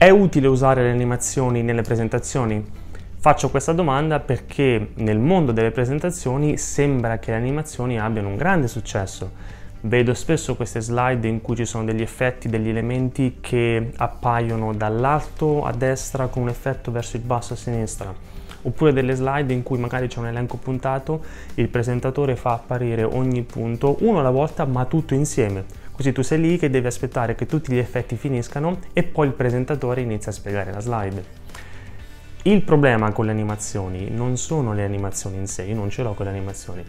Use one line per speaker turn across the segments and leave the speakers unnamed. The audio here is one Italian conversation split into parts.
È utile usare le animazioni nelle presentazioni? Faccio questa domanda perché nel mondo delle presentazioni sembra che le animazioni abbiano un grande successo. Vedo spesso queste slide in cui ci sono degli effetti, degli elementi che appaiono dall'alto a destra con un effetto verso il basso a sinistra. Oppure delle slide in cui magari c'è un elenco puntato, il presentatore fa apparire ogni punto uno alla volta ma tutto insieme Così tu sei lì che devi aspettare che tutti gli effetti finiscano e poi il presentatore inizia a spiegare la slide. Il problema con le animazioni non sono le animazioni in sé, io non ce l'ho con le animazioni.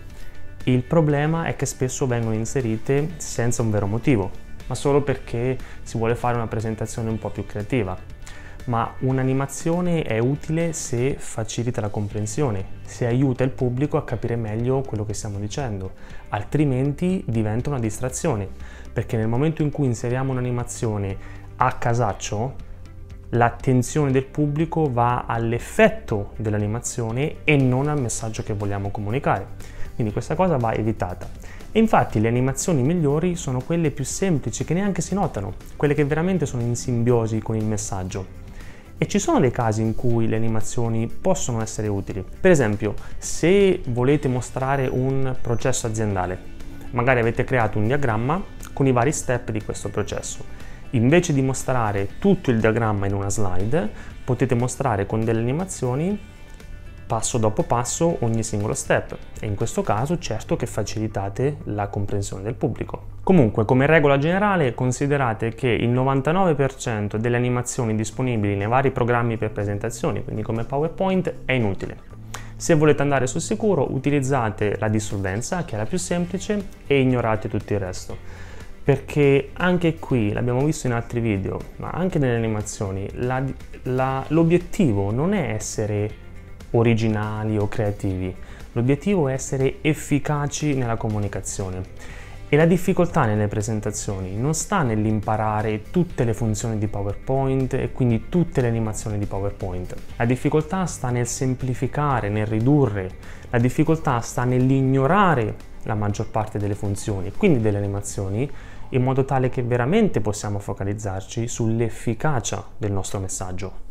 Il problema è che spesso vengono inserite senza un vero motivo, ma solo perché si vuole fare una presentazione un po' più creativa ma un'animazione è utile se facilita la comprensione, se aiuta il pubblico a capire meglio quello che stiamo dicendo, altrimenti diventa una distrazione, perché nel momento in cui inseriamo un'animazione a casaccio, l'attenzione del pubblico va all'effetto dell'animazione e non al messaggio che vogliamo comunicare. Quindi questa cosa va evitata. E infatti le animazioni migliori sono quelle più semplici, che neanche si notano, quelle che veramente sono in simbiosi con il messaggio. E ci sono dei casi in cui le animazioni possono essere utili. Per esempio, se volete mostrare un processo aziendale, magari avete creato un diagramma con i vari step di questo processo. Invece di mostrare tutto il diagramma in una slide, potete mostrare con delle animazioni passo dopo passo ogni singolo step e in questo caso certo che facilitate la comprensione del pubblico. Comunque come regola generale considerate che il 99% delle animazioni disponibili nei vari programmi per presentazioni, quindi come PowerPoint, è inutile. Se volete andare sul sicuro utilizzate la dissolvenza che è la più semplice e ignorate tutto il resto perché anche qui, l'abbiamo visto in altri video, ma anche nelle animazioni, l'obiettivo non è essere originali o creativi. L'obiettivo è essere efficaci nella comunicazione. E la difficoltà nelle presentazioni non sta nell'imparare tutte le funzioni di PowerPoint e quindi tutte le animazioni di PowerPoint. La difficoltà sta nel semplificare, nel ridurre. La difficoltà sta nell'ignorare la maggior parte delle funzioni, quindi delle animazioni, in modo tale che veramente possiamo focalizzarci sull'efficacia del nostro messaggio.